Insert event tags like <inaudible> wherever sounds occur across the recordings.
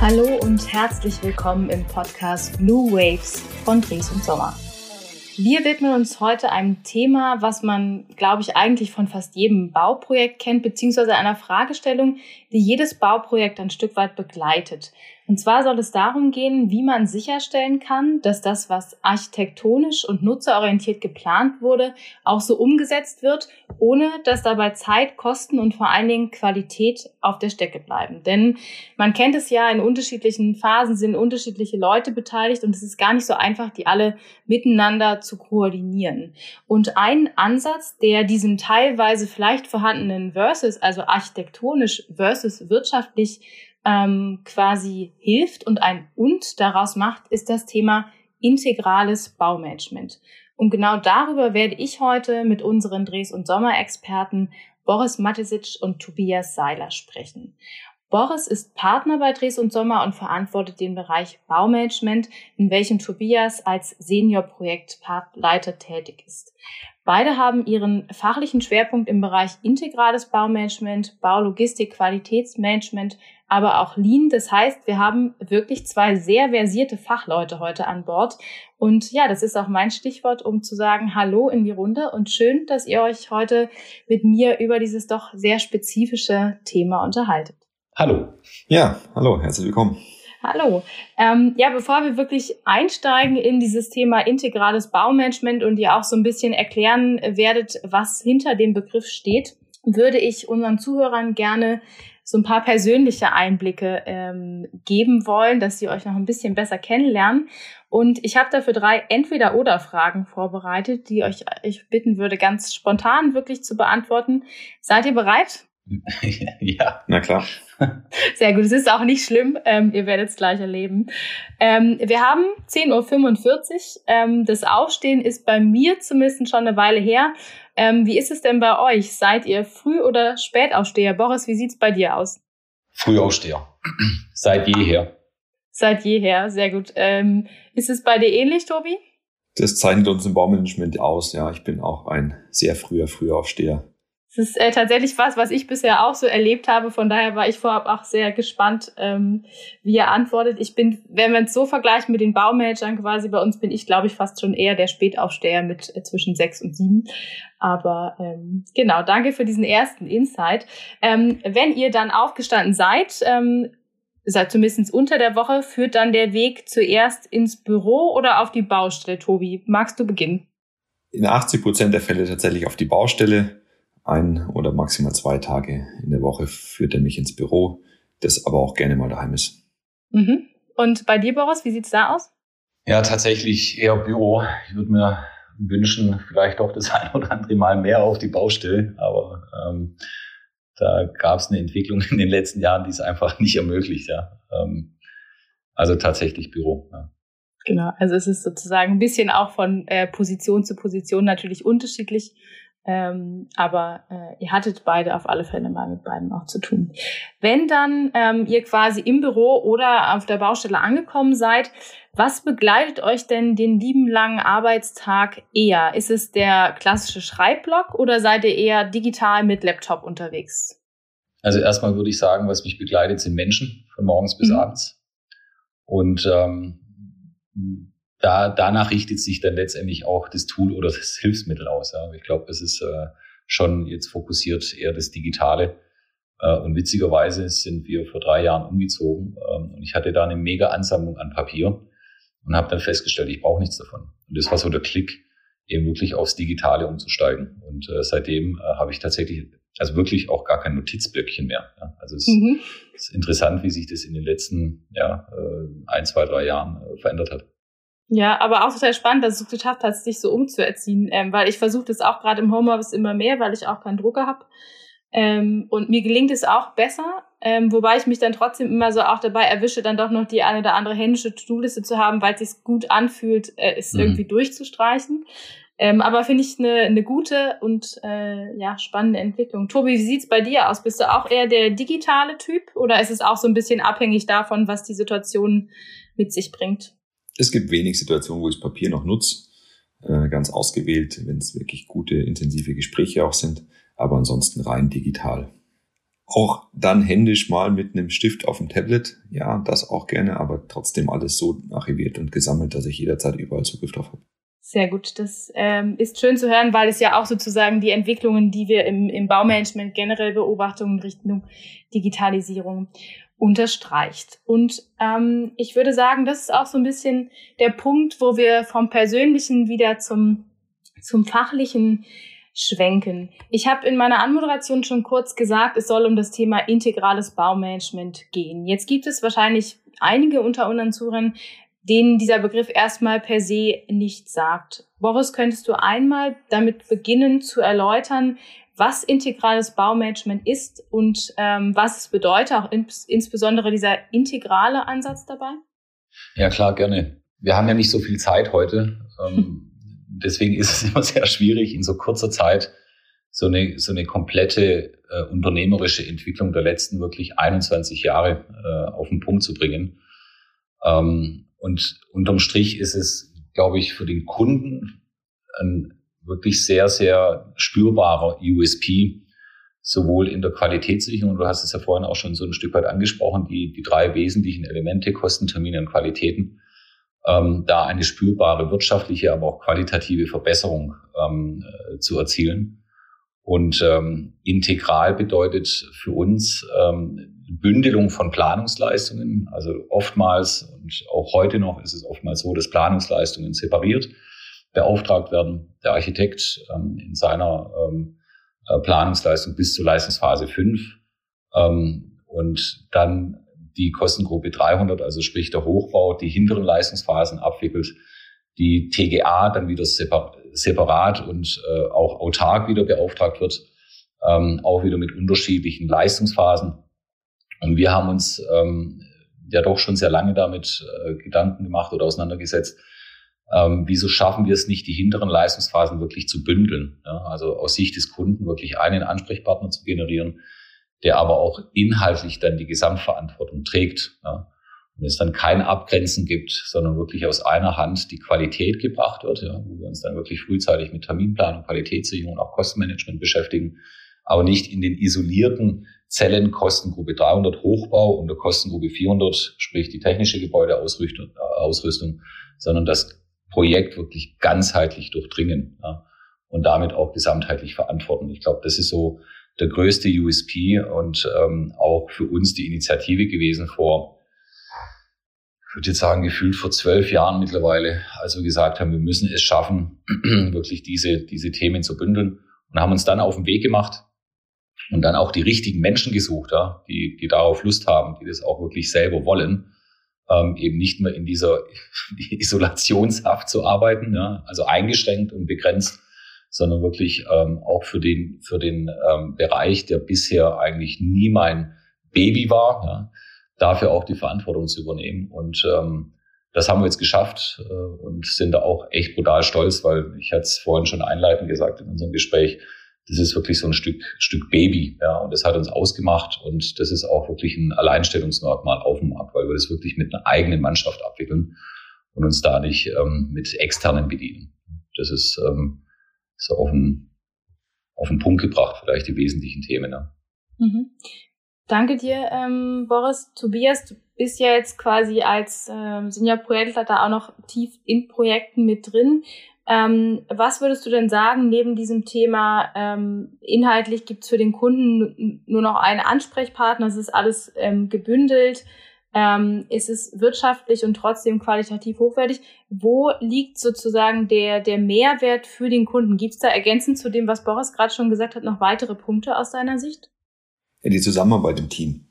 Hallo und herzlich willkommen im Podcast Blue Waves von Dries und Sommer. Wir widmen uns heute einem Thema, was man, glaube ich, eigentlich von fast jedem Bauprojekt kennt, beziehungsweise einer Fragestellung, die jedes Bauprojekt ein Stück weit begleitet. Und zwar soll es darum gehen, wie man sicherstellen kann, dass das, was architektonisch und nutzerorientiert geplant wurde, auch so umgesetzt wird, ohne dass dabei Zeit, Kosten und vor allen Dingen Qualität auf der Strecke bleiben. Denn man kennt es ja, in unterschiedlichen Phasen sind unterschiedliche Leute beteiligt und es ist gar nicht so einfach, die alle miteinander zu koordinieren. Und ein Ansatz, der diesem teilweise vielleicht vorhandenen Versus, also architektonisch versus wirtschaftlich ähm, quasi hilft und ein Und daraus macht, ist das Thema integrales Baumanagement. Und genau darüber werde ich heute mit unseren Drehs- und Sommerexperten Boris Matesic und Tobias Seiler sprechen. Boris ist Partner bei Dres und Sommer und verantwortet den Bereich Baumanagement, in welchem Tobias als Senior-Projektleiter tätig ist. Beide haben ihren fachlichen Schwerpunkt im Bereich integrales Baumanagement, Baulogistik, Qualitätsmanagement, aber auch Lean. Das heißt, wir haben wirklich zwei sehr versierte Fachleute heute an Bord. Und ja, das ist auch mein Stichwort, um zu sagen Hallo in die Runde und schön, dass ihr euch heute mit mir über dieses doch sehr spezifische Thema unterhaltet. Hallo. Ja, hallo, herzlich willkommen. Hallo. Ähm, ja, bevor wir wirklich einsteigen in dieses Thema integrales Baumanagement und ihr auch so ein bisschen erklären werdet, was hinter dem Begriff steht, würde ich unseren Zuhörern gerne so ein paar persönliche Einblicke ähm, geben wollen, dass sie euch noch ein bisschen besser kennenlernen. Und ich habe dafür drei Entweder-Oder-Fragen vorbereitet, die euch ich bitten würde, ganz spontan wirklich zu beantworten. Seid ihr bereit? <laughs> ja, na klar. Sehr gut, es ist auch nicht schlimm, ähm, ihr werdet es gleich erleben. Ähm, wir haben 10.45 Uhr. Ähm, das Aufstehen ist bei mir zumindest schon eine Weile her. Ähm, wie ist es denn bei euch? Seid ihr Früh- oder Spätaufsteher? Boris, wie sieht's bei dir aus? Frühaufsteher. <clears throat> Seit jeher. Seit jeher, sehr gut. Ähm, ist es bei dir ähnlich, Tobi? Das zeichnet uns im Baumanagement aus, ja. Ich bin auch ein sehr früher Frühaufsteher. Das ist äh, tatsächlich was, was ich bisher auch so erlebt habe. Von daher war ich vorab auch sehr gespannt, ähm, wie er antwortet. Ich bin, wenn wir es so vergleichen mit den Baumanagern quasi, bei uns bin ich, glaube ich, fast schon eher der Spätaufsteher mit äh, zwischen sechs und sieben. Aber ähm, genau, danke für diesen ersten Insight. Ähm, wenn ihr dann aufgestanden seid, ähm, seid zumindest unter der Woche, führt dann der Weg zuerst ins Büro oder auf die Baustelle, Tobi? Magst du beginnen? In 80 Prozent der Fälle tatsächlich auf die Baustelle ein oder maximal zwei Tage in der Woche führt er mich ins Büro, das aber auch gerne mal daheim ist. Mhm. Und bei dir, Boris, wie sieht's da aus? Ja, tatsächlich eher Büro. Ich würde mir wünschen, vielleicht auch das <laughs> ein oder andere Mal mehr auf die Baustelle, aber ähm, da gab es eine Entwicklung in den letzten Jahren, die es einfach <laughs> nicht ermöglicht. Ja. Ähm, also tatsächlich Büro. Ja. Genau, also es ist sozusagen ein bisschen auch von äh, Position zu Position natürlich unterschiedlich. Ähm, aber äh, ihr hattet beide auf alle Fälle mal mit beiden auch zu tun. Wenn dann ähm, ihr quasi im Büro oder auf der Baustelle angekommen seid, was begleitet euch denn den lieben langen Arbeitstag eher? Ist es der klassische Schreibblock oder seid ihr eher digital mit Laptop unterwegs? Also erstmal würde ich sagen, was mich begleitet, sind Menschen von morgens bis mhm. abends. Und ähm, da, danach richtet sich dann letztendlich auch das Tool oder das Hilfsmittel aus. Ja. Ich glaube, es ist äh, schon jetzt fokussiert eher das Digitale. Äh, und witzigerweise sind wir vor drei Jahren umgezogen ähm, und ich hatte da eine mega Ansammlung an Papier und habe dann festgestellt, ich brauche nichts davon. Und das war so der Klick, eben wirklich aufs Digitale umzusteigen. Und äh, seitdem äh, habe ich tatsächlich, also wirklich auch gar kein Notizblöckchen mehr. Ja. Also es mhm. ist interessant, wie sich das in den letzten ja, äh, ein, zwei, drei Jahren äh, verändert hat. Ja, aber auch total spannend, dass du es geschafft hast, dich so umzuerziehen, ähm, weil ich versuche das auch gerade im Homeoffice immer mehr, weil ich auch keinen Drucker habe. Ähm, und mir gelingt es auch besser, ähm, wobei ich mich dann trotzdem immer so auch dabei erwische, dann doch noch die eine oder andere händische To-Do-Liste zu haben, weil es sich gut anfühlt, äh, es mhm. irgendwie durchzustreichen. Ähm, aber finde ich eine, eine gute und äh, ja spannende Entwicklung. Tobi, wie sieht's bei dir aus? Bist du auch eher der digitale Typ oder ist es auch so ein bisschen abhängig davon, was die Situation mit sich bringt? Es gibt wenig Situationen, wo ich Papier noch nutze, äh, ganz ausgewählt, wenn es wirklich gute, intensive Gespräche auch sind, aber ansonsten rein digital. Auch dann händisch mal mit einem Stift auf dem Tablet. Ja, das auch gerne, aber trotzdem alles so archiviert und gesammelt, dass ich jederzeit überall Zugriff drauf habe. Sehr gut. Das ähm, ist schön zu hören, weil es ja auch sozusagen die Entwicklungen, die wir im, im Baumanagement generell beobachten in Richtung Digitalisierung unterstreicht. Und ähm, ich würde sagen, das ist auch so ein bisschen der Punkt, wo wir vom Persönlichen wieder zum, zum Fachlichen schwenken. Ich habe in meiner Anmoderation schon kurz gesagt, es soll um das Thema integrales Baumanagement gehen. Jetzt gibt es wahrscheinlich einige unter unseren Zuhörern, denen dieser Begriff erstmal per se nicht sagt. Boris, könntest du einmal damit beginnen zu erläutern, was integrales Baumanagement ist und ähm, was es bedeutet, auch ins, insbesondere dieser integrale Ansatz dabei? Ja, klar, gerne. Wir haben ja nicht so viel Zeit heute. Ähm, <laughs> deswegen ist es <laughs> immer sehr schwierig, in so kurzer Zeit so eine, so eine komplette äh, unternehmerische Entwicklung der letzten wirklich 21 Jahre äh, auf den Punkt zu bringen. Ähm, und unterm Strich ist es, glaube ich, für den Kunden ein wirklich sehr, sehr spürbarer USP, sowohl in der Qualitätssicherung, du hast es ja vorhin auch schon so ein Stück weit angesprochen, die, die drei wesentlichen Elemente, Kosten, Termine und Qualitäten, ähm, da eine spürbare wirtschaftliche, aber auch qualitative Verbesserung ähm, äh, zu erzielen. Und ähm, integral bedeutet für uns ähm, Bündelung von Planungsleistungen. Also oftmals und auch heute noch ist es oftmals so, dass Planungsleistungen separiert beauftragt werden. Der Architekt ähm, in seiner ähm, äh, Planungsleistung bis zur Leistungsphase 5 ähm, und dann die Kostengruppe 300, also sprich der Hochbau, die hinteren Leistungsphasen abwickelt, die TGA dann wieder separat und äh, auch autark wieder beauftragt wird, ähm, auch wieder mit unterschiedlichen Leistungsphasen. Und wir haben uns ähm, ja doch schon sehr lange damit äh, Gedanken gemacht oder auseinandergesetzt, ähm, wieso schaffen wir es nicht, die hinteren Leistungsphasen wirklich zu bündeln? Ja, also aus Sicht des Kunden wirklich einen Ansprechpartner zu generieren, der aber auch inhaltlich dann die Gesamtverantwortung trägt. Ja, und es dann kein Abgrenzen gibt, sondern wirklich aus einer Hand die Qualität gebracht wird, ja, wo wir uns dann wirklich frühzeitig mit Terminplanung, Qualitätssicherung und auch Kostenmanagement beschäftigen, aber nicht in den isolierten Zellen Kostengruppe 300 Hochbau und der Kostengruppe 400, sprich die technische Gebäudeausrüstung, Ausrüstung, sondern das Projekt wirklich ganzheitlich durchdringen ja, und damit auch gesamtheitlich verantworten. Ich glaube, das ist so der größte USP und ähm, auch für uns die Initiative gewesen vor, ich würde jetzt sagen, gefühlt vor zwölf Jahren mittlerweile, als wir gesagt haben, wir müssen es schaffen, <clears throat> wirklich diese, diese Themen zu bündeln und haben uns dann auf den Weg gemacht und dann auch die richtigen Menschen gesucht, ja, die, die darauf Lust haben, die das auch wirklich selber wollen ähm, eben nicht mehr in dieser <laughs> Isolationshaft zu arbeiten, ja, also eingeschränkt und begrenzt, sondern wirklich ähm, auch für den, für den ähm, Bereich, der bisher eigentlich nie mein Baby war, ja, dafür auch die Verantwortung zu übernehmen. Und ähm, das haben wir jetzt geschafft äh, und sind da auch echt brutal stolz, weil ich hatte es vorhin schon einleitend gesagt in unserem Gespräch, das ist wirklich so ein Stück, Stück Baby, ja, und das hat uns ausgemacht und das ist auch wirklich ein Alleinstellungsmerkmal auf dem Markt, weil wir das wirklich mit einer eigenen Mannschaft abwickeln und uns da nicht ähm, mit externen bedienen. Das ist ähm, so auf den, auf den Punkt gebracht, vielleicht die wesentlichen Themen. Ja. Mhm. Danke dir, ähm, Boris. Tobias, du bist ja jetzt quasi als ähm, Senior-Projektleiter auch noch tief in Projekten mit drin. Ähm, was würdest du denn sagen, neben diesem Thema ähm, inhaltlich gibt es für den Kunden nur noch einen Ansprechpartner, es ist alles ähm, gebündelt, ähm, es ist wirtschaftlich und trotzdem qualitativ hochwertig. Wo liegt sozusagen der, der Mehrwert für den Kunden? Gibt es da ergänzend zu dem, was Boris gerade schon gesagt hat, noch weitere Punkte aus deiner Sicht? Ja, die Zusammenarbeit im Team.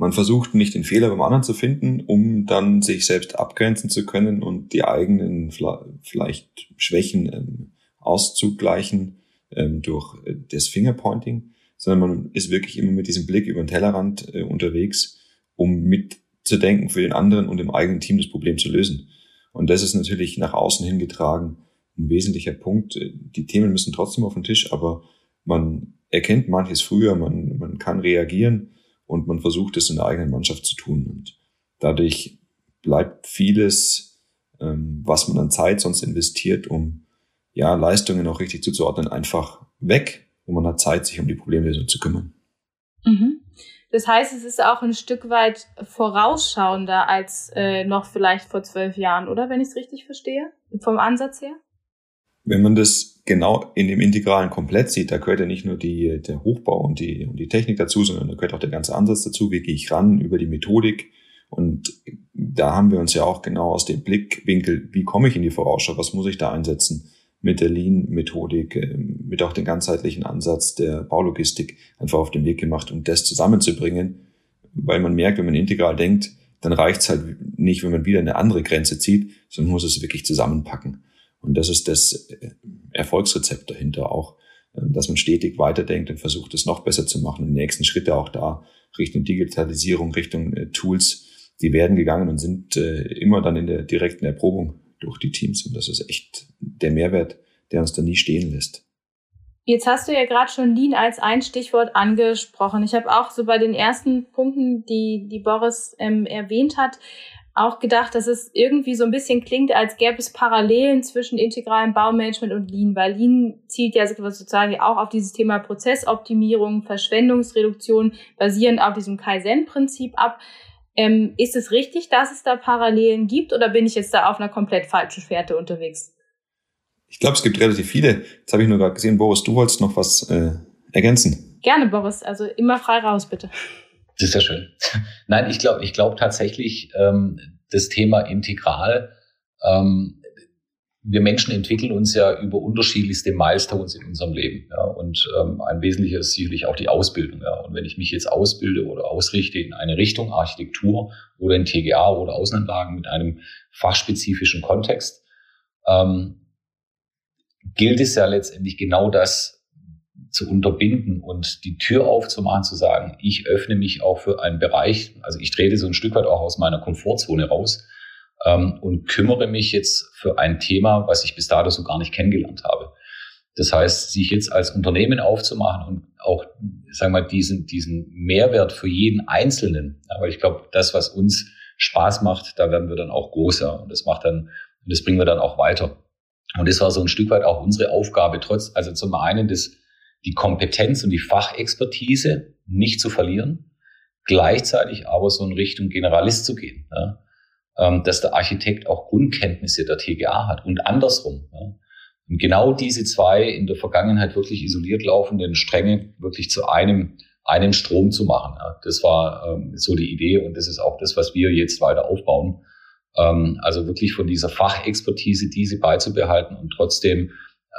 Man versucht nicht den Fehler beim anderen zu finden, um dann sich selbst abgrenzen zu können und die eigenen vielleicht Schwächen ähm, auszugleichen ähm, durch äh, das Fingerpointing, sondern man ist wirklich immer mit diesem Blick über den Tellerrand äh, unterwegs, um mitzudenken für den anderen und im eigenen Team das Problem zu lösen. Und das ist natürlich nach außen hingetragen ein wesentlicher Punkt. Die Themen müssen trotzdem auf den Tisch, aber man erkennt manches früher, man, man kann reagieren und man versucht es in der eigenen Mannschaft zu tun. Und dadurch bleibt vieles, ähm, was man an Zeit sonst investiert, um ja, Leistungen auch richtig zuzuordnen, einfach weg und man hat Zeit, sich um die Problemlösung zu kümmern. Mhm. Das heißt, es ist auch ein Stück weit vorausschauender als äh, noch vielleicht vor zwölf Jahren, oder? Wenn ich es richtig verstehe, vom Ansatz her? Wenn man das genau in dem integralen Komplett sieht, da gehört ja nicht nur die, der Hochbau und die, und die Technik dazu, sondern da gehört auch der ganze Ansatz dazu. Wie gehe ich ran über die Methodik? Und da haben wir uns ja auch genau aus dem Blickwinkel, wie komme ich in die Vorausschau? Was muss ich da einsetzen? Mit der Lean-Methodik, ähm, mit auch dem ganzheitlichen Ansatz der Baulogistik einfach auf den Weg gemacht, um das zusammenzubringen. Weil man merkt, wenn man integral denkt, dann reicht es halt nicht, wenn man wieder eine andere Grenze zieht, sondern muss es wirklich zusammenpacken. Und das ist das äh, Erfolgsrezept dahinter auch, ähm, dass man stetig weiterdenkt und versucht, es noch besser zu machen. Die nächsten Schritte auch da Richtung Digitalisierung, Richtung äh, Tools, die werden gegangen und sind äh, immer dann in der direkten Erprobung durch die Teams. Und das ist echt der Mehrwert, der uns da nie stehen lässt. Jetzt hast du ja gerade schon Lean als ein Stichwort angesprochen. Ich habe auch so bei den ersten Punkten, die, die Boris ähm, erwähnt hat, auch gedacht, dass es irgendwie so ein bisschen klingt, als gäbe es Parallelen zwischen integralem Baumanagement und Lean, weil Lean zielt ja sozusagen auch auf dieses Thema Prozessoptimierung, Verschwendungsreduktion, basierend auf diesem Kaizen-Prinzip ab. Ähm, ist es richtig, dass es da Parallelen gibt oder bin ich jetzt da auf einer komplett falschen Fährte unterwegs? Ich glaube, es gibt relativ viele. Jetzt habe ich nur gerade gesehen, Boris, du wolltest noch was äh, ergänzen. Gerne, Boris. Also immer frei raus, bitte. Das ist ja schön. <laughs> Nein, ich glaube ich glaube tatsächlich, ähm, das Thema integral, ähm, wir Menschen entwickeln uns ja über unterschiedlichste Milestones in unserem Leben. Ja, und ähm, ein wesentlicher ist sicherlich auch die Ausbildung. Ja. Und wenn ich mich jetzt ausbilde oder ausrichte in eine Richtung Architektur oder in TGA oder Außenanlagen mit einem fachspezifischen Kontext, ähm, gilt es ja letztendlich genau das zu unterbinden und die Tür aufzumachen, zu sagen, ich öffne mich auch für einen Bereich, also ich trete so ein Stück weit auch aus meiner Komfortzone raus ähm, und kümmere mich jetzt für ein Thema, was ich bis dato so gar nicht kennengelernt habe. Das heißt, sich jetzt als Unternehmen aufzumachen und auch, sagen wir mal, diesen, diesen Mehrwert für jeden Einzelnen, weil ich glaube, das, was uns Spaß macht, da werden wir dann auch größer und das macht dann, das bringen wir dann auch weiter. Und das war so ein Stück weit auch unsere Aufgabe, trotz, also zum einen das die Kompetenz und die Fachexpertise nicht zu verlieren, gleichzeitig aber so in Richtung Generalist zu gehen. Ja? Ähm, dass der Architekt auch Grundkenntnisse der TGA hat und andersrum. Ja? Und genau diese zwei in der Vergangenheit wirklich isoliert laufenden Stränge wirklich zu einem, einem Strom zu machen. Ja? Das war ähm, so die Idee und das ist auch das, was wir jetzt weiter aufbauen. Ähm, also wirklich von dieser Fachexpertise diese beizubehalten und trotzdem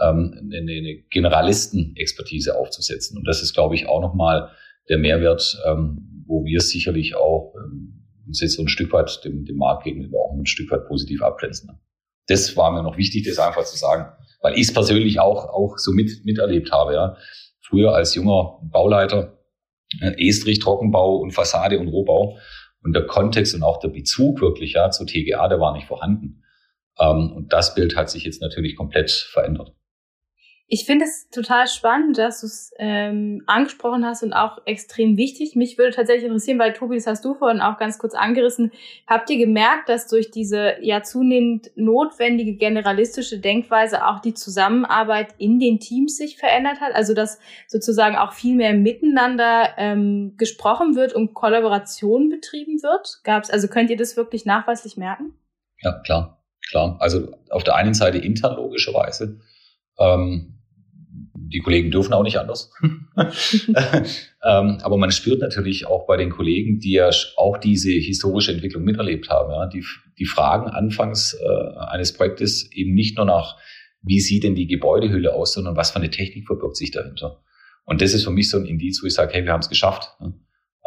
ähm, eine, eine Generalisten-Expertise aufzusetzen. Und das ist, glaube ich, auch nochmal der Mehrwert, ähm, wo wir sicherlich auch ähm, uns jetzt so ein Stück weit dem, dem Markt gegenüber auch ein Stück weit positiv abgrenzen. Das war mir noch wichtig, das einfach zu sagen, weil ich es persönlich auch, auch so mit, miterlebt habe. Ja. Früher als junger Bauleiter, äh, Estrich, Trockenbau und Fassade und Rohbau. Und der Kontext und auch der Bezug wirklich ja, zu TGA, der war nicht vorhanden. Ähm, und das Bild hat sich jetzt natürlich komplett verändert. Ich finde es total spannend, dass du es ähm, angesprochen hast und auch extrem wichtig. Mich würde tatsächlich interessieren, weil Tobi, das hast du vorhin auch ganz kurz angerissen. Habt ihr gemerkt, dass durch diese ja zunehmend notwendige generalistische Denkweise auch die Zusammenarbeit in den Teams sich verändert hat? Also dass sozusagen auch viel mehr miteinander ähm, gesprochen wird und Kollaboration betrieben wird? Gab's also könnt ihr das wirklich nachweislich merken? Ja, klar, klar. Also auf der einen Seite intern logischerweise. Ähm, die Kollegen dürfen auch nicht anders. <laughs> <laughs> ähm, aber man spürt natürlich auch bei den Kollegen, die ja auch diese historische Entwicklung miterlebt haben, ja, die, die Fragen anfangs äh, eines Projektes eben nicht nur nach, wie sieht denn die Gebäudehülle aus, sondern was für eine Technik verbirgt sich dahinter. Und das ist für mich so ein Indiz, wo ich sage, hey, wir haben es geschafft. Ne?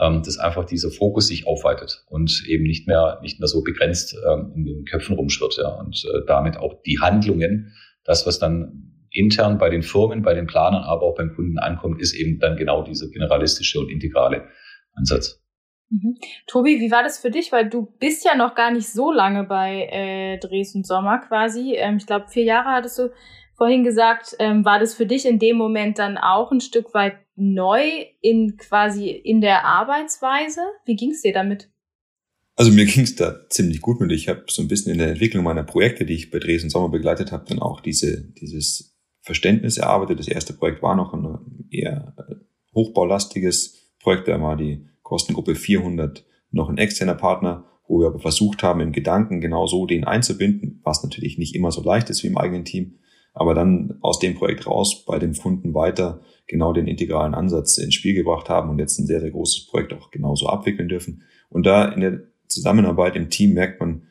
Ähm, dass einfach dieser Fokus sich aufweitet und eben nicht mehr, nicht mehr so begrenzt ähm, in den Köpfen rumschwirrt. Ja? Und äh, damit auch die Handlungen, das, was dann intern bei den Firmen, bei den Planern, aber auch beim Kunden ankommt, ist eben dann genau dieser generalistische und integrale Ansatz. Mhm. Tobi, wie war das für dich? Weil du bist ja noch gar nicht so lange bei äh, Dresden Sommer quasi. Ähm, ich glaube, vier Jahre hattest du vorhin gesagt. Ähm, war das für dich in dem Moment dann auch ein Stück weit neu in quasi in der Arbeitsweise? Wie ging es dir damit? Also mir ging es da ziemlich gut mit. Ich habe so ein bisschen in der Entwicklung meiner Projekte, die ich bei Dresden Sommer begleitet habe, dann auch diese, dieses Verständnis erarbeitet. Das erste Projekt war noch ein eher äh, hochbaulastiges Projekt, da war die Kostengruppe 400 noch ein externer Partner, wo wir aber versucht haben, im Gedanken genau so den einzubinden, was natürlich nicht immer so leicht ist wie im eigenen Team, aber dann aus dem Projekt raus bei dem Kunden weiter genau den integralen Ansatz ins Spiel gebracht haben und jetzt ein sehr, sehr großes Projekt auch genauso abwickeln dürfen. Und da in der Zusammenarbeit im Team merkt man,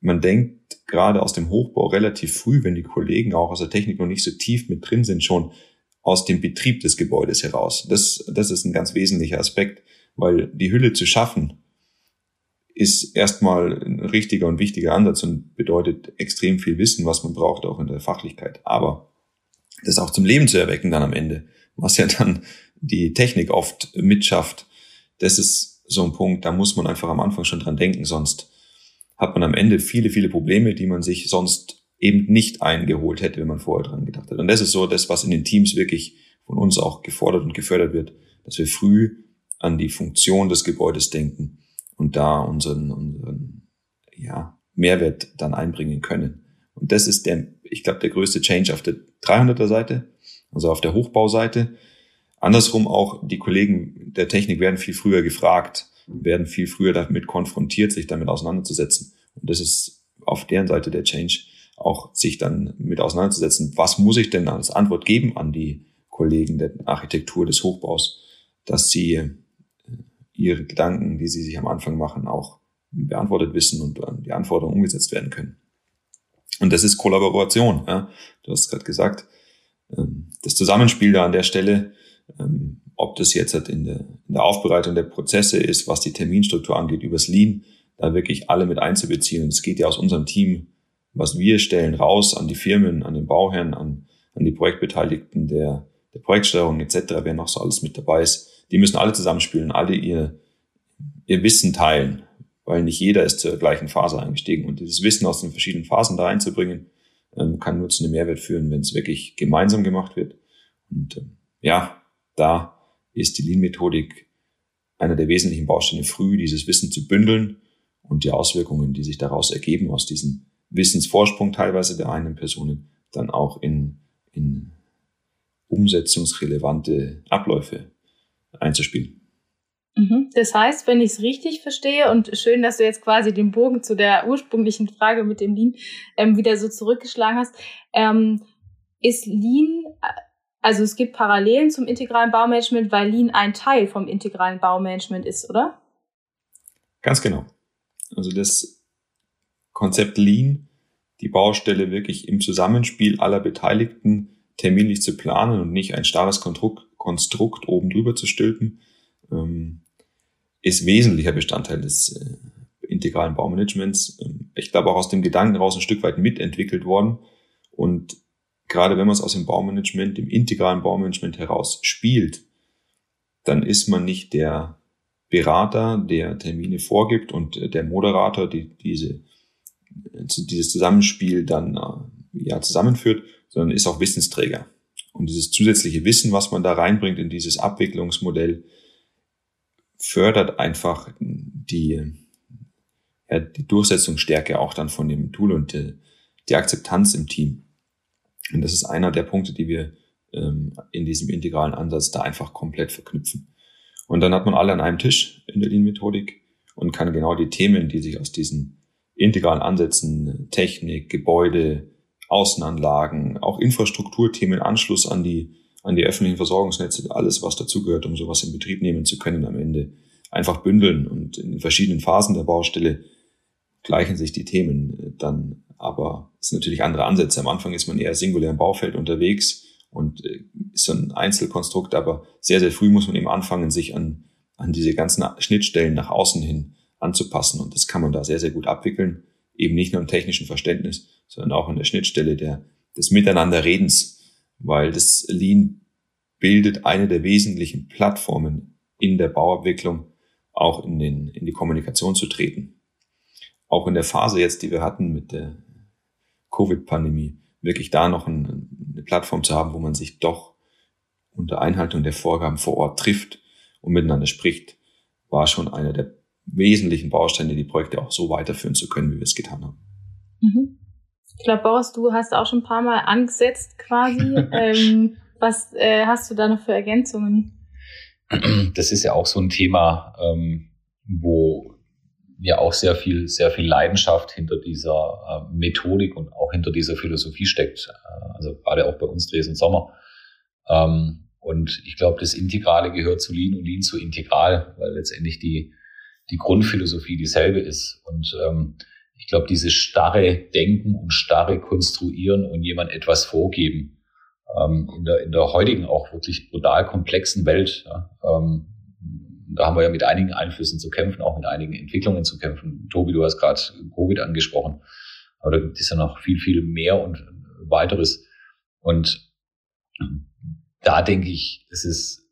man denkt gerade aus dem Hochbau relativ früh, wenn die Kollegen auch aus der Technik noch nicht so tief mit drin sind, schon aus dem Betrieb des Gebäudes heraus. Das, das ist ein ganz wesentlicher Aspekt, weil die Hülle zu schaffen, ist erstmal ein richtiger und wichtiger Ansatz und bedeutet extrem viel Wissen, was man braucht, auch in der Fachlichkeit. Aber das auch zum Leben zu erwecken dann am Ende, was ja dann die Technik oft mitschafft, das ist so ein Punkt, da muss man einfach am Anfang schon dran denken, sonst hat man am Ende viele, viele Probleme, die man sich sonst eben nicht eingeholt hätte, wenn man vorher dran gedacht hat. Und das ist so das, was in den Teams wirklich von uns auch gefordert und gefördert wird, dass wir früh an die Funktion des Gebäudes denken und da unseren, unseren ja, Mehrwert dann einbringen können. Und das ist der, ich glaube, der größte Change auf der 300er Seite, also auf der Hochbauseite. Andersrum auch, die Kollegen der Technik werden viel früher gefragt, werden viel früher damit konfrontiert, sich damit auseinanderzusetzen. Und das ist auf deren Seite der Change, auch sich dann mit auseinanderzusetzen. Was muss ich denn als Antwort geben an die Kollegen der Architektur des Hochbaus, dass sie äh, ihre Gedanken, die sie sich am Anfang machen, auch beantwortet wissen und die Anforderungen umgesetzt werden können. Und das ist Kollaboration. Ja. Du hast gerade gesagt, ähm, das Zusammenspiel da an der Stelle ähm, ob das jetzt halt in der, in der Aufbereitung der Prozesse ist, was die Terminstruktur angeht, übers Lean, da wirklich alle mit einzubeziehen. Und es geht ja aus unserem Team, was wir stellen, raus an die Firmen, an den Bauherren, an, an die Projektbeteiligten der, der Projektsteuerung etc., wer noch so alles mit dabei ist. Die müssen alle zusammenspielen, alle ihr, ihr Wissen teilen, weil nicht jeder ist zur gleichen Phase eingestiegen. Und dieses Wissen aus den verschiedenen Phasen da einzubringen, ähm, kann nur zu einem Mehrwert führen, wenn es wirklich gemeinsam gemacht wird. Und ähm, ja, da ist die Lean-Methodik einer der wesentlichen Bausteine früh, dieses Wissen zu bündeln und die Auswirkungen, die sich daraus ergeben, aus diesem Wissensvorsprung teilweise der einen Personen, dann auch in, in umsetzungsrelevante Abläufe einzuspielen. Mhm. Das heißt, wenn ich es richtig verstehe, und schön, dass du jetzt quasi den Bogen zu der ursprünglichen Frage mit dem Lean ähm, wieder so zurückgeschlagen hast, ähm, ist Lean also es gibt Parallelen zum integralen Baumanagement, weil Lean ein Teil vom integralen Baumanagement ist, oder? Ganz genau. Also das Konzept Lean, die Baustelle wirklich im Zusammenspiel aller Beteiligten terminlich zu planen und nicht ein starres Konstrukt, oben drüber zu stülpen, ähm, ist wesentlicher Bestandteil des äh, integralen Baumanagements. Ähm, ich glaube auch aus dem Gedanken raus ein Stück weit mitentwickelt worden und gerade wenn man es aus dem Baumanagement, dem integralen Baumanagement heraus spielt, dann ist man nicht der Berater, der Termine vorgibt und äh, der Moderator, die diese, äh, dieses Zusammenspiel dann äh, ja, zusammenführt, sondern ist auch Wissensträger. Und dieses zusätzliche Wissen, was man da reinbringt in dieses Abwicklungsmodell, fördert einfach die, ja, die Durchsetzungsstärke auch dann von dem Tool und die, die Akzeptanz im Team. Und das ist einer der Punkte, die wir ähm, in diesem integralen Ansatz da einfach komplett verknüpfen. Und dann hat man alle an einem Tisch in der Lean-Methodik und kann genau die Themen, die sich aus diesen integralen Ansätzen, Technik, Gebäude, Außenanlagen, auch Infrastrukturthemen, Anschluss an die, an die öffentlichen Versorgungsnetze, alles, was dazugehört, um sowas in Betrieb nehmen zu können am Ende, einfach bündeln und in den verschiedenen Phasen der Baustelle gleichen sich die Themen dann aber es sind natürlich andere Ansätze. Am Anfang ist man eher singulär im Baufeld unterwegs und äh, ist so ein Einzelkonstrukt, aber sehr, sehr früh muss man eben anfangen, sich an, an diese ganzen Schnittstellen nach außen hin anzupassen. Und das kann man da sehr, sehr gut abwickeln. Eben nicht nur im technischen Verständnis, sondern auch in der Schnittstelle der, des Miteinanderredens, weil das Lean bildet eine der wesentlichen Plattformen in der Bauabwicklung, auch in, den, in die Kommunikation zu treten. Auch in der Phase jetzt, die wir hatten mit der Covid-Pandemie, wirklich da noch ein, eine Plattform zu haben, wo man sich doch unter Einhaltung der Vorgaben vor Ort trifft und miteinander spricht, war schon einer der wesentlichen Bausteine, die Projekte auch so weiterführen zu können, wie wir es getan haben. Mhm. Ich glaube, Boris, du hast auch schon ein paar Mal angesetzt quasi. <laughs> ähm, was äh, hast du da noch für Ergänzungen? das ist ja auch so ein Thema, ähm, wo ja auch sehr viel, sehr viel Leidenschaft hinter dieser äh, Methodik und auch hinter dieser Philosophie steckt. Äh, also gerade auch bei uns Dresden Sommer. Ähm, und ich glaube, das Integrale gehört zu Lean und Lean zu Integral, weil letztendlich die, die Grundphilosophie dieselbe ist. Und ähm, ich glaube, dieses starre Denken und starre Konstruieren und jemand etwas vorgeben, ähm, in, der, in der heutigen auch wirklich brutal komplexen Welt, ja, ähm, da haben wir ja mit einigen Einflüssen zu kämpfen, auch mit einigen Entwicklungen zu kämpfen. Tobi, du hast gerade Covid angesprochen, aber da gibt es ja noch viel, viel mehr und weiteres. Und da denke ich, es ist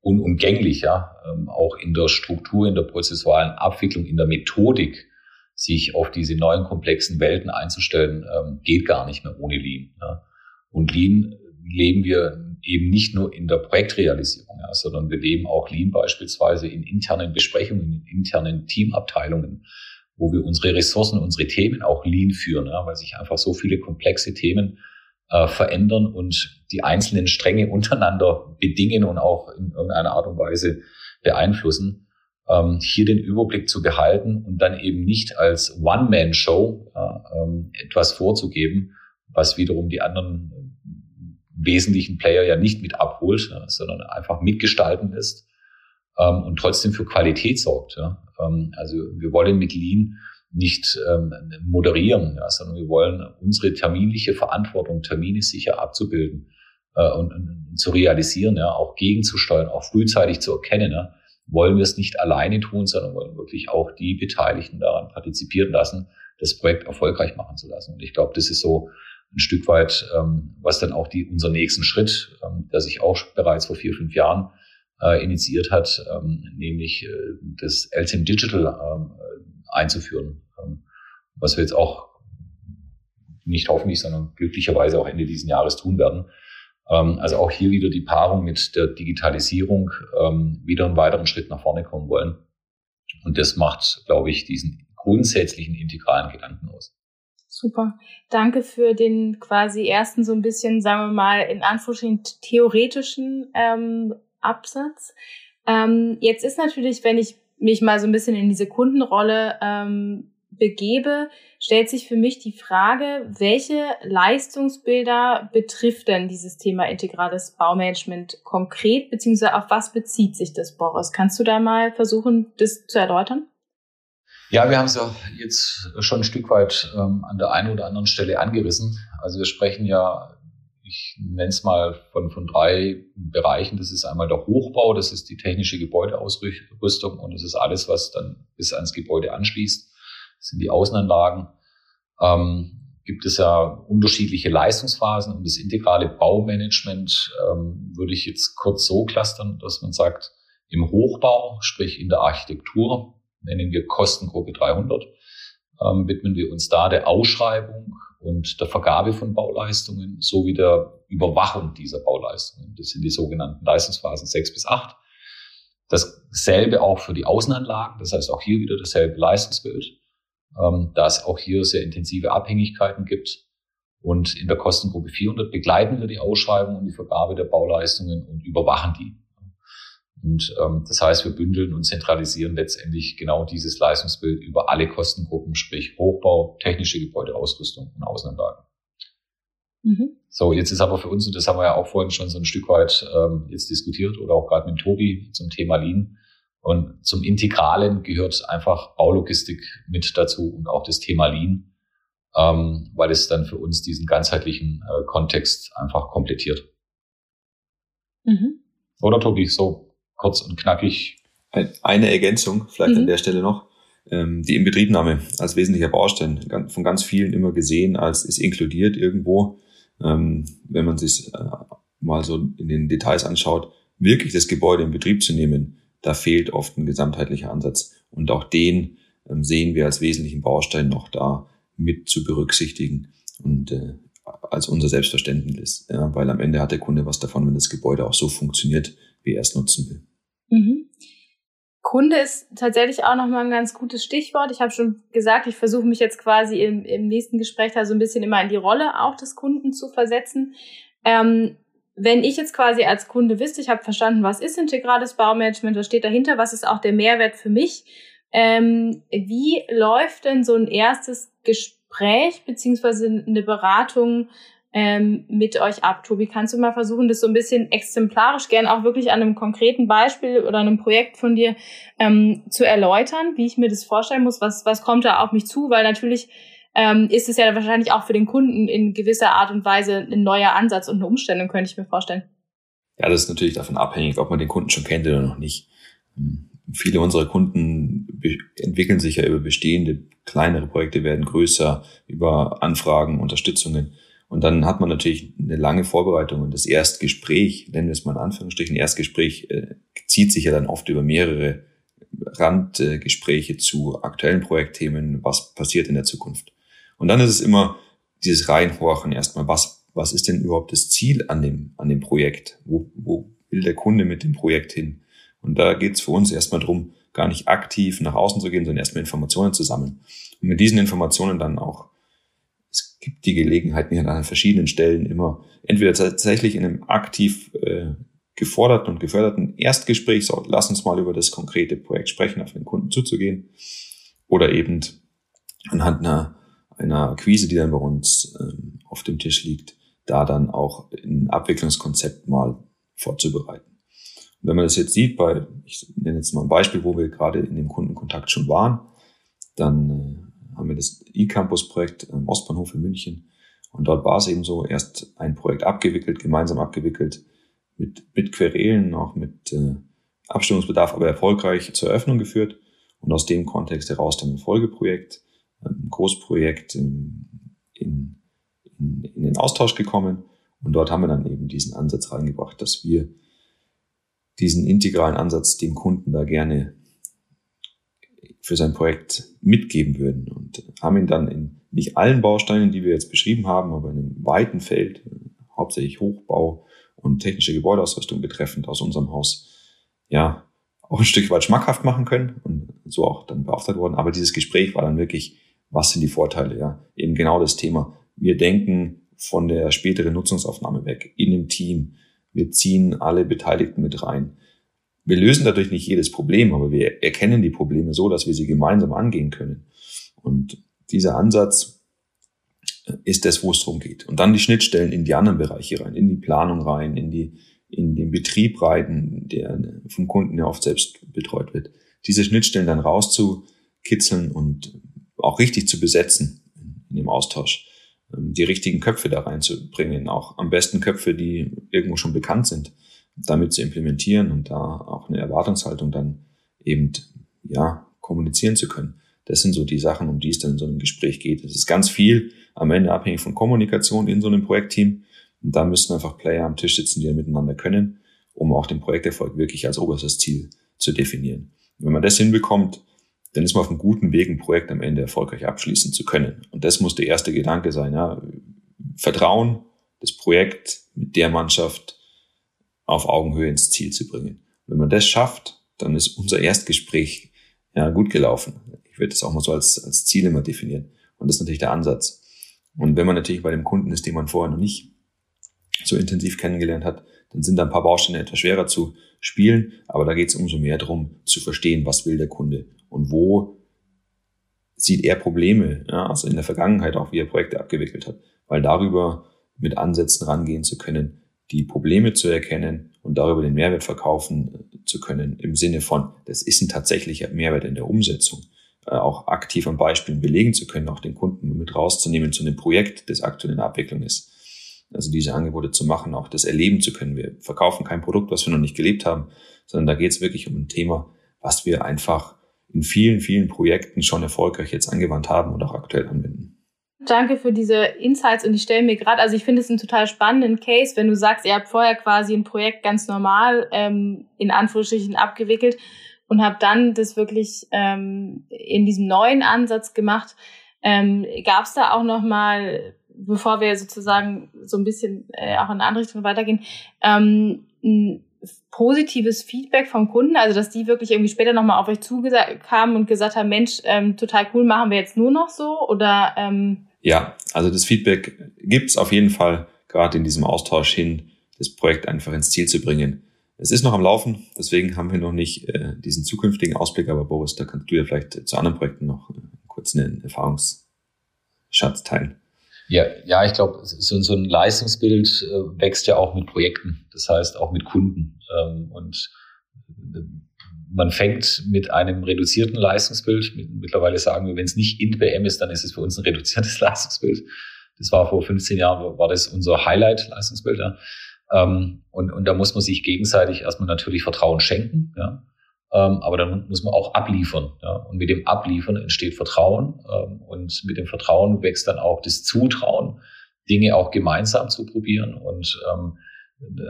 unumgänglich, ja, ähm, auch in der Struktur, in der prozessualen Abwicklung, in der Methodik, sich auf diese neuen komplexen Welten einzustellen, ähm, geht gar nicht mehr ohne Lean. Und Lean leben wir eben nicht nur in der Projektrealisierung, ja, sondern wir leben auch Lean beispielsweise in internen Besprechungen, in internen Teamabteilungen, wo wir unsere Ressourcen, unsere Themen auch Lean führen, ja, weil sich einfach so viele komplexe Themen äh, verändern und die einzelnen Stränge <laughs> untereinander bedingen und auch in irgendeiner Art und Weise beeinflussen. Ähm, hier den Überblick zu behalten und dann eben nicht als One-Man-Show äh, ähm, etwas vorzugeben, was wiederum die anderen wesentlichen Player ja nicht mit abholt, ja, sondern einfach mitgestalten lässt ähm, und trotzdem für Qualität sorgt. Ja. Ähm, also wir wollen mit Lean nicht ähm, moderieren, ja, sondern wir wollen unsere terminliche Verantwortung, Termine sicher abzubilden äh, und, und, zu realisieren, ja, auch gegenzusteuern, auch frühzeitig zu erkennen. Ja, wollen wir es nicht alleine tun, sondern wollen wirklich auch die Beteiligten daran partizipieren lassen, das Projekt erfolgreich machen zu lassen. Und ich glaube, das ist so ein Stück weit, ähm, was dann auch die, unser nächsten Schritt, ähm, der sich auch bereits vor vier, fünf Jahren äh, initiiert hat, ähm, nämlich äh, das LTIM Digital ähm, einzuführen, ähm, was wir jetzt auch nicht hoffentlich, sondern glücklicherweise auch Ende dieses Jahres tun werden. Ähm, also auch hier wieder die Paarung mit der Digitalisierung ähm, wieder einen weiteren Schritt nach vorne kommen wollen. Und das macht, glaube ich, diesen grundsätzlichen integralen Gedanken aus. Super. Danke für den quasi ersten so ein bisschen, sagen wir mal, in Anführungsstrichen theoretischen ähm, Absatz. Ähm, jetzt ist natürlich, wenn ich mich mal so ein bisschen in diese Kundenrolle ähm, begebe, stellt sich für mich die Frage, welche Leistungsbilder betrifft denn dieses Thema integrales Baumanagement konkret, beziehungsweise auf was bezieht sich das, Boris? Kannst du da mal versuchen, das zu erläutern? Ja, wir haben es ja jetzt schon ein Stück weit ähm, an der einen oder anderen Stelle angerissen. Also wir sprechen ja, ich nenne es mal von, von drei Bereichen. Das ist einmal der Hochbau, das ist die technische Gebäudeausrüstung und das ist alles, was dann bis ans Gebäude anschließt. Das sind die Außenanlagen. Ähm, gibt es ja unterschiedliche Leistungsphasen und das integrale Baumanagement ähm, würde ich jetzt kurz so clustern, dass man sagt, im Hochbau, sprich in der Architektur, nennen wir Kostengruppe 300, ähm, widmen wir uns da der Ausschreibung und der Vergabe von Bauleistungen sowie der Überwachung dieser Bauleistungen. Das sind die sogenannten Leistungsphasen 6 bis 8. Dasselbe auch für die Außenanlagen, das heißt auch hier wieder dasselbe Leistungsbild, ähm, da es auch hier sehr intensive Abhängigkeiten gibt. Und in der Kostengruppe 400 begleiten wir die Ausschreibung und die Vergabe der Bauleistungen und überwachen die. Und ähm, das heißt, wir bündeln und zentralisieren letztendlich genau dieses Leistungsbild über alle Kostengruppen, sprich Hochbau, technische Gebäudeausrüstung und Außenanlagen. Mhm. So, jetzt ist aber für uns, und das haben wir ja auch vorhin schon so ein Stück weit ähm, jetzt diskutiert oder auch gerade mit Tobi zum Thema Lean. Und zum Integralen gehört einfach Baulogistik mit dazu und auch das Thema Lean, ähm, weil es dann für uns diesen ganzheitlichen äh, Kontext einfach komplettiert. Mhm. Oder Tobi, so kurz und knackig. Eine Ergänzung vielleicht mhm. an der Stelle noch. Ähm, die Inbetriebnahme als wesentlicher Baustein, von ganz vielen immer gesehen als ist inkludiert irgendwo. Ähm, wenn man sich äh, mal so in den Details anschaut, wirklich das Gebäude in Betrieb zu nehmen, da fehlt oft ein gesamtheitlicher Ansatz. Und auch den ähm, sehen wir als wesentlichen Baustein noch da mit zu berücksichtigen und äh, als unser Selbstverständnis. Ja, weil am Ende hat der Kunde was davon, wenn das Gebäude auch so funktioniert, wie nutzen will. Mhm. Kunde ist tatsächlich auch nochmal ein ganz gutes Stichwort. Ich habe schon gesagt, ich versuche mich jetzt quasi im, im nächsten Gespräch da so ein bisschen immer in die Rolle auch des Kunden zu versetzen. Ähm, wenn ich jetzt quasi als Kunde wüsste, ich habe verstanden, was ist integrales Baumanagement, was steht dahinter, was ist auch der Mehrwert für mich, ähm, wie läuft denn so ein erstes Gespräch beziehungsweise eine Beratung ähm, mit euch ab? Tobi, kannst du mal versuchen, das so ein bisschen exemplarisch, gern auch wirklich an einem konkreten Beispiel oder einem Projekt von dir ähm, zu erläutern, wie ich mir das vorstellen muss, was, was kommt da auf mich zu, weil natürlich ähm, ist es ja wahrscheinlich auch für den Kunden in gewisser Art und Weise ein neuer Ansatz und eine Umstellung, könnte ich mir vorstellen. Ja, das ist natürlich davon abhängig, ob man den Kunden schon kennt oder noch nicht. Ähm, viele unserer Kunden entwickeln sich ja über bestehende kleinere Projekte, werden größer über Anfragen, Unterstützungen. Und dann hat man natürlich eine lange Vorbereitung und das Erstgespräch, nennen wir es mal in Anführungsstrichen, Erstgespräch äh, zieht sich ja dann oft über mehrere Randgespräche zu aktuellen Projektthemen, was passiert in der Zukunft. Und dann ist es immer dieses Reinhorchen erstmal, was, was ist denn überhaupt das Ziel an dem, an dem Projekt? Wo, wo will der Kunde mit dem Projekt hin? Und da geht es für uns erstmal drum, gar nicht aktiv nach außen zu gehen, sondern erstmal Informationen zu sammeln. Und mit diesen Informationen dann auch, gibt die Gelegenheit, mir an verschiedenen Stellen immer entweder tatsächlich in einem aktiv äh, geforderten und geförderten Erstgespräch, so, lass uns mal über das konkrete Projekt sprechen, auf den Kunden zuzugehen, oder eben anhand einer einer Akquise, die dann bei uns ähm, auf dem Tisch liegt, da dann auch ein Abwicklungskonzept mal vorzubereiten. Und wenn man das jetzt sieht, bei, ich nenne jetzt mal ein Beispiel, wo wir gerade in dem Kundenkontakt schon waren, dann äh, haben wir das E-Campus-Projekt am Ostbahnhof in München. Und dort war es eben so, erst ein Projekt abgewickelt, gemeinsam abgewickelt, mit, mit Querelen, auch mit äh, Abstimmungsbedarf, aber erfolgreich zur Eröffnung geführt. Und aus dem Kontext heraus dann ein Folgeprojekt ein Großprojekt in, in, in, in den Austausch gekommen. Und dort haben wir dann eben diesen Ansatz reingebracht, dass wir diesen integralen Ansatz dem Kunden da gerne für sein Projekt mitgeben würden und haben ihn dann in nicht allen Bausteinen, die wir jetzt beschrieben haben, aber in einem weiten Feld, hauptsächlich Hochbau und technische Gebäudeausrüstung betreffend aus unserem Haus, ja, auch ein Stück weit schmackhaft machen können und so auch dann beauftragt worden. Aber dieses Gespräch war dann wirklich was sind die Vorteile? Ja, eben genau das Thema. Wir denken von der späteren Nutzungsaufnahme weg in dem Team. Wir ziehen alle Beteiligten mit rein. Wir lösen dadurch nicht jedes Problem, aber wir erkennen die Probleme so, dass wir sie gemeinsam angehen können. Und dieser Ansatz ist das, wo es darum geht. Und dann die Schnittstellen in die anderen Bereiche rein, in die Planung rein, in die, in den Betrieb rein, der vom Kunden ja oft selbst betreut wird. Diese Schnittstellen dann rauszukitzeln und auch richtig zu besetzen in dem Austausch, ähm, die richtigen Köpfe da reinzubringen, auch am besten Köpfe, die irgendwo schon bekannt sind, damit zu implementieren und da auch eine Erwartungshaltung dann eben, ja, kommunizieren zu können. Das sind so die Sachen, um die es dann in so einem Gespräch geht. Es ist ganz viel am Ende abhängig von Kommunikation in so einem Projektteam. Und da müssen einfach Player am Tisch sitzen, die miteinander können, um auch den Projekterfolg wirklich als oberstes Ziel zu definieren. Wenn man das hinbekommt, dann ist man auf einem guten Weg, ein Projekt am Ende erfolgreich abschließen zu können. Und das muss der erste Gedanke sein. Ja. Vertrauen, das Projekt mit der Mannschaft auf Augenhöhe ins Ziel zu bringen. Wenn man das schafft, dann ist unser Erstgespräch ja, gut gelaufen. Ich würde das auch mal so als, als Ziel immer definieren. Und das ist natürlich der Ansatz. Und wenn man natürlich bei dem Kunden ist, den man vorher noch nicht so intensiv kennengelernt hat, dann sind da ein paar Bausteine etwas schwerer zu spielen. Aber da geht es umso mehr darum, zu verstehen, was will der Kunde und wo sieht er Probleme, ja, also in der Vergangenheit auch, wie er Projekte abgewickelt hat, weil darüber mit Ansätzen rangehen zu können, die Probleme zu erkennen und darüber den Mehrwert verkaufen äh, zu können, im Sinne von, das ist ein tatsächlicher Mehrwert in der Umsetzung, äh, auch aktiv an Beispielen belegen zu können, auch den Kunden mit rauszunehmen zu einem Projekt, das aktuell in Abwicklung ist. Also diese Angebote zu machen, auch das erleben zu können. Wir verkaufen kein Produkt, was wir noch nicht gelebt haben, sondern da geht es wirklich um ein Thema, was wir einfach in vielen, vielen Projekten schon erfolgreich jetzt angewandt haben und auch aktuell anwenden. Danke für diese Insights und ich stelle mir gerade, also ich finde es einen total spannenden Case, wenn du sagst, ihr habt vorher quasi ein Projekt ganz normal ähm, in Anführungsstrichen abgewickelt und habt dann das wirklich ähm, in diesem neuen Ansatz gemacht. Ähm, Gab es da auch noch mal, bevor wir sozusagen so ein bisschen äh, auch in eine andere Richtung weitergehen, ähm, positives Feedback vom Kunden, also dass die wirklich irgendwie später nochmal auf euch zukamen und gesagt haben, Mensch, ähm, total cool, machen wir jetzt nur noch so oder? Ähm ja, also das Feedback gibt's auf jeden Fall gerade in diesem Austausch hin. das Projekt einfach ins Ziel zu bringen. Es ist noch am Laufen, deswegen haben wir noch nicht äh, diesen zukünftigen Ausblick, aber Boris, da kannst du ja vielleicht zu anderen Projekten noch äh, kurz einen Erfahrungsschatz teilen. Ja, ja, ich glaube, so, so ein Leistungsbild äh, wächst ja auch mit Projekten, das heißt auch mit Kunden. Ähm, und äh, man fängt mit einem reduzierten Leistungsbild. Mittlerweile sagen wir, wenn es nicht INT-BM ist, dann ist es für uns ein reduziertes <laughs> Leistungsbild. Das war vor 15 Jahren, war das unser Highlight-Leistungsbild. Ja. Ähm, und, und da muss man sich gegenseitig erstmal natürlich Vertrauen schenken. Ja. Ähm, aber dann muss man auch abliefern. Ja. Und mit dem Abliefern entsteht Vertrauen. Ähm, und mit dem Vertrauen wächst dann auch das Zutrauen, Dinge auch gemeinsam zu probieren. Und ähm,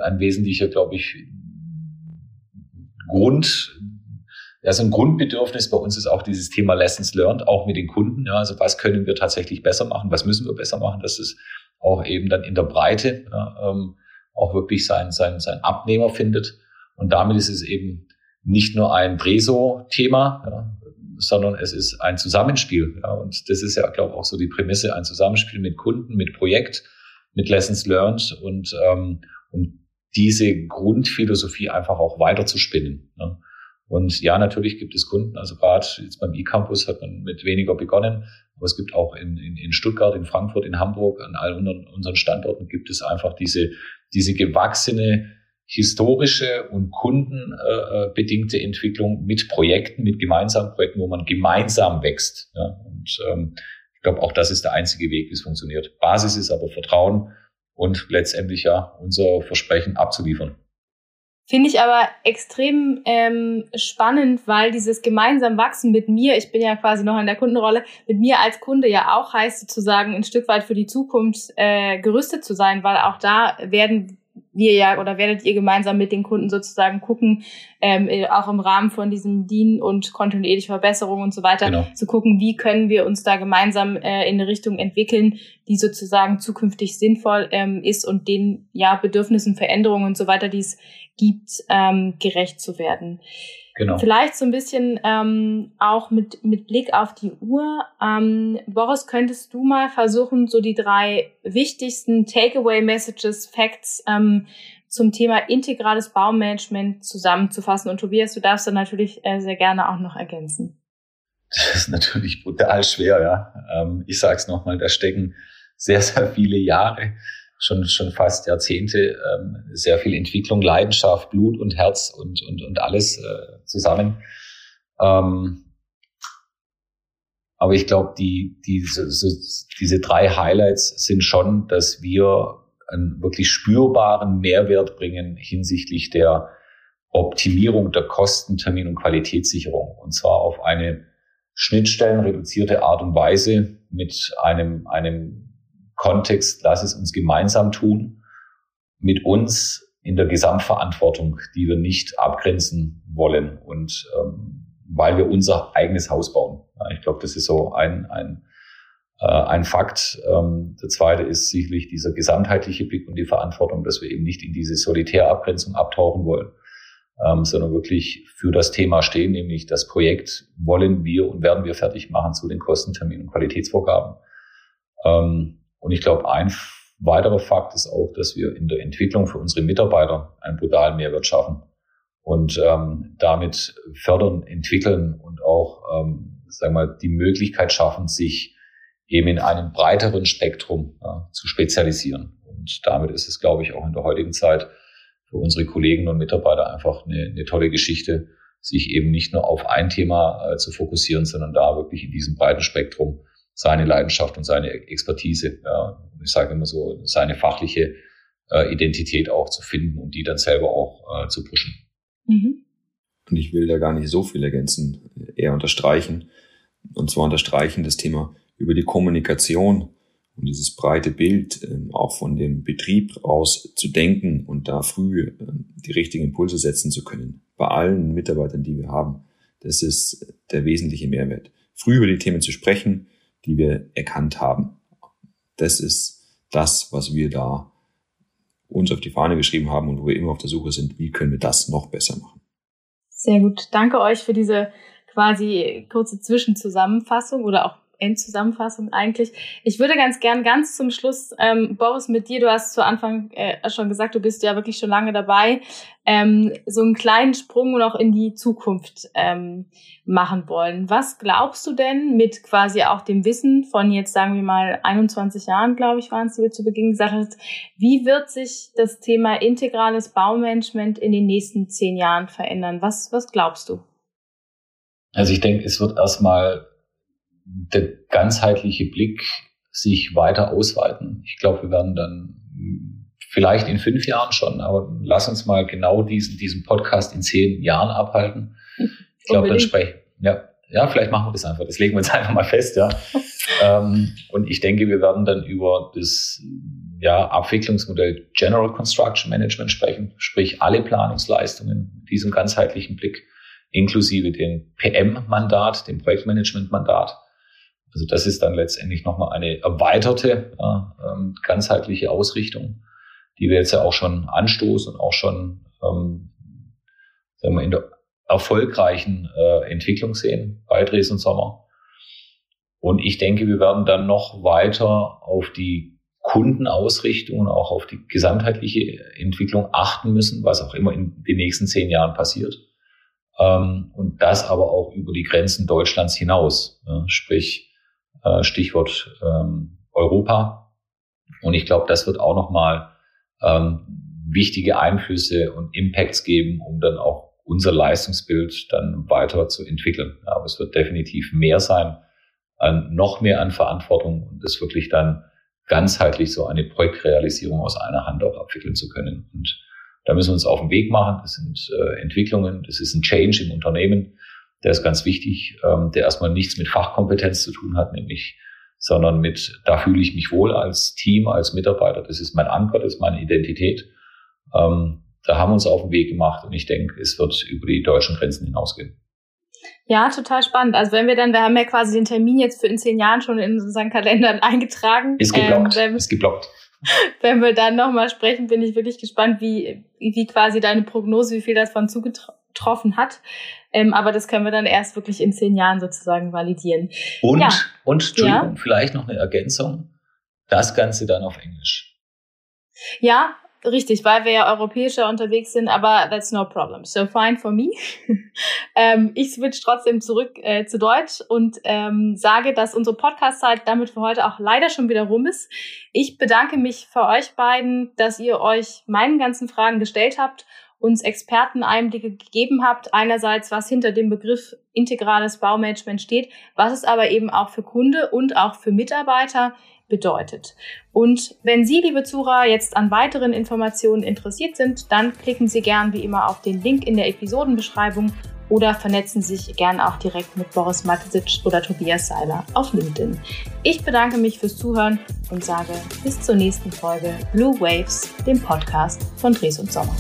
ein wesentlicher, glaube ich, Grund, also ein Grundbedürfnis bei uns ist auch dieses Thema Lessons Learned, auch mit den Kunden. Ja, also was können wir tatsächlich besser machen? Was müssen wir besser machen? Dass es auch eben dann in der Breite ja, ähm, auch wirklich sein, sein, sein Abnehmer findet. Und damit ist es eben nicht nur ein Breso-Thema, ja, sondern es ist ein Zusammenspiel. Ja, und das ist ja, glaube ich, auch so die Prämisse, ein Zusammenspiel mit Kunden, mit Projekt, mit Lessons Learned und ähm, um diese Grundphilosophie einfach auch weiter zu spinnen. Ja. Und ja, natürlich gibt es Kunden, also gerade jetzt beim E-Campus hat man mit weniger begonnen, aber es gibt auch in, in, in Stuttgart, in Frankfurt, in Hamburg, an all unseren Standorten gibt es einfach diese, diese gewachsene historische und kundenbedingte Entwicklung mit Projekten, mit gemeinsamen Projekten, wo man gemeinsam wächst. Ja, und ähm, ich glaube, auch das ist der einzige Weg, wie es funktioniert. Basis ist aber Vertrauen und letztendlich ja unser Versprechen abzuliefern. Finde ich aber extrem ähm, spannend, weil dieses gemeinsam wachsen mit mir, ich bin ja quasi noch in der Kundenrolle, mit mir als Kunde ja auch heißt sozusagen ein Stück weit für die Zukunft äh, gerüstet zu sein, weil auch da werden wir ja oder werdet ihr gemeinsam mit den Kunden sozusagen gucken, ähm, äh, auch im Rahmen von diesem DIN und kontinuierliche Verbesserung und so weiter, genau. zu gucken, wie können wir uns da gemeinsam äh, in eine Richtung entwickeln, die sozusagen zukünftig sinnvoll ähm, ist und den ja Bedürfnissen, Veränderungen und so weiter, die es gibt, ähm, gerecht zu werden. Genau. Vielleicht so ein bisschen ähm, auch mit, mit Blick auf die Uhr. Ähm, Boris, könntest du mal versuchen, so die drei wichtigsten Takeaway-Messages, Facts ähm, zum Thema integrales Baumanagement zusammenzufassen? Und Tobias, du darfst dann natürlich äh, sehr gerne auch noch ergänzen. Das ist natürlich brutal schwer, ja. Ähm, ich sage es nochmal, da stecken sehr, sehr viele Jahre schon, schon fast Jahrzehnte ähm, sehr viel Entwicklung, Leidenschaft, Blut und Herz und, und, und alles äh, zusammen. Ähm, aber ich glaube, die, die, so, so, diese drei Highlights sind schon, dass wir einen wirklich spürbaren Mehrwert bringen hinsichtlich der Optimierung der Kosten, Termin- und Qualitätssicherung. Und zwar auf eine schnittstellenreduzierte Art und Weise mit einem, einem Kontext, lass es uns gemeinsam tun, mit uns in der Gesamtverantwortung, die wir nicht abgrenzen wollen und ähm, weil wir unser eigenes Haus bauen. Ich glaube, das ist so ein, ein, äh, ein Fakt. Ähm, der zweite ist sicherlich dieser gesamtheitliche Blick und die Verantwortung, dass wir eben nicht in diese Solitärabgrenzung abtauchen wollen, ähm, sondern wirklich für das Thema stehen, nämlich das Projekt wollen wir und werden wir fertig machen zu den Kostenterminen und Qualitätsvorgaben. Ähm, und ich glaube, ein weiterer Fakt ist auch, dass wir in der Entwicklung für unsere Mitarbeiter einen brutalen Mehrwert schaffen und ähm, damit fördern, entwickeln und auch, ähm, sagen wir mal, die Möglichkeit schaffen, sich eben in einem breiteren Spektrum ja, zu spezialisieren. Und damit ist es, glaube ich, auch in der heutigen Zeit für unsere Kollegen und Mitarbeiter einfach eine, eine tolle Geschichte, sich eben nicht nur auf ein Thema äh, zu fokussieren, sondern da wirklich in diesem breiten Spektrum seine Leidenschaft und seine Expertise, ja, ich sage immer so, seine fachliche äh, Identität auch zu finden und die dann selber auch äh, zu pushen. Mhm. Und ich will da gar nicht so viel ergänzen, eher unterstreichen. Und zwar unterstreichen das Thema über die Kommunikation und dieses breite Bild ähm, auch von dem Betrieb aus zu denken und da früh ähm, die richtigen Impulse setzen zu können. Bei allen Mitarbeitern, die wir haben. Das ist der wesentliche Mehrwert. Früh über die Themen zu sprechen, die wir erkannt haben. Das ist das, was wir da uns auf die Fahne geschrieben haben und wo wir immer auf der Suche sind, wie können wir das noch besser machen. Sehr gut. Danke euch für diese quasi kurze Zwischenzusammenfassung oder auch Endzusammenfassung eigentlich. Ich würde ganz gern ganz zum Schluss, ähm, Boris, mit dir, du hast zu Anfang äh, schon gesagt, du bist ja wirklich schon lange dabei, ähm, so einen kleinen Sprung noch in die Zukunft ähm, machen wollen. Was glaubst du denn mit quasi auch dem Wissen von jetzt, sagen wir mal, 21 Jahren, glaube ich, waren es, die wir zu Beginn gesagt hast, wie wird sich das Thema integrales Baumanagement in den nächsten zehn Jahren verändern? Was, was glaubst du? Also ich denke, es wird erstmal der ganzheitliche Blick sich weiter ausweiten. Ich glaube, wir werden dann vielleicht in fünf Jahren schon, aber lass uns mal genau diesen, diesen Podcast in zehn Jahren abhalten. Ich glaube, dann sprechen, ja, ja, vielleicht machen wir das einfach. Das legen wir uns <laughs> einfach mal fest, ja. ähm, und ich denke, wir werden dann über das ja, Abwicklungsmodell General Construction Management sprechen, sprich alle Planungsleistungen mit diesem ganzheitlichen Blick, inklusive dem PM-Mandat, dem Projektmanagement-Mandat. Also das ist dann letztendlich nochmal eine erweiterte, ja, ähm, ganzheitliche Ausrichtung, die wir jetzt ja auch schon anstoßen und auch schon ähm, sagen wir, in der erfolgreichen äh, Entwicklung sehen bei Dresden Sommer. Und ich denke, wir werden dann noch weiter auf die Kundenausrichtung und auch auf die gesamtheitliche Entwicklung achten müssen, was auch immer in den nächsten zehn Jahren passiert. Ähm, und das aber auch über die Grenzen Deutschlands hinaus, sprich äh, Stichwort ähm, Europa. Und ich glaube, das wird auch nochmal ähm, wichtige Einflüsse und Impacts geben, um dann auch unser Leistungsbild dann weiter zu entwickeln. Aber es wird definitiv mehr sein, noch mehr an Verantwortung und das wirklich dann ganzheitlich so eine Projektrealisierung aus einer Hand auch abwickeln zu können. Und da müssen wir uns auf den Weg machen. Das sind äh, Entwicklungen, das ist ein Change im Unternehmen, der ist ganz wichtig, ähm, der erstmal nichts mit Fachkompetenz zu tun hat, nämlich sondern mit, da fühle ich mich wohl als Team, als Mitarbeiter, das ist mein Anker, das ist meine Identität. Ähm, da haben wir uns auf den Weg gemacht und ich denke, es wird über die deutschen Grenzen hinausgehen. Ja, total spannend. Also wenn wir dann, wir haben ja quasi den Termin jetzt für in zehn Jahren schon in unseren Kalendern <laughs> eingetragen. Ist geblockt. Ähm, ist geblockt. <laughs> Wenn wir dann nochmal sprechen, bin ich wirklich gespannt, wie, wie quasi deine Prognose, wie viel davon zugetroffen hat. Ähm, aber das können wir dann erst wirklich in zehn Jahren sozusagen validieren. Und, ja. und Entschuldigung, ja. vielleicht noch eine Ergänzung. Das Ganze dann auf Englisch. Ja, Richtig, weil wir ja europäischer unterwegs sind, aber that's no problem. So fine for me. <laughs> ähm, ich switch trotzdem zurück äh, zu Deutsch und ähm, sage, dass unsere Podcast-Zeit damit für heute auch leider schon wieder rum ist. Ich bedanke mich für euch beiden, dass ihr euch meinen ganzen Fragen gestellt habt, uns Experteneinblicke gegeben habt. Einerseits, was hinter dem Begriff integrales Baumanagement steht, was es aber eben auch für Kunde und auch für Mitarbeiter bedeutet. Und wenn Sie, liebe Zuhörer, jetzt an weiteren Informationen interessiert sind, dann klicken Sie gern wie immer auf den Link in der Episodenbeschreibung oder vernetzen Sie sich gern auch direkt mit Boris Matisic oder Tobias Seiler auf LinkedIn. Ich bedanke mich fürs Zuhören und sage bis zur nächsten Folge Blue Waves, dem Podcast von Dres und Sommer.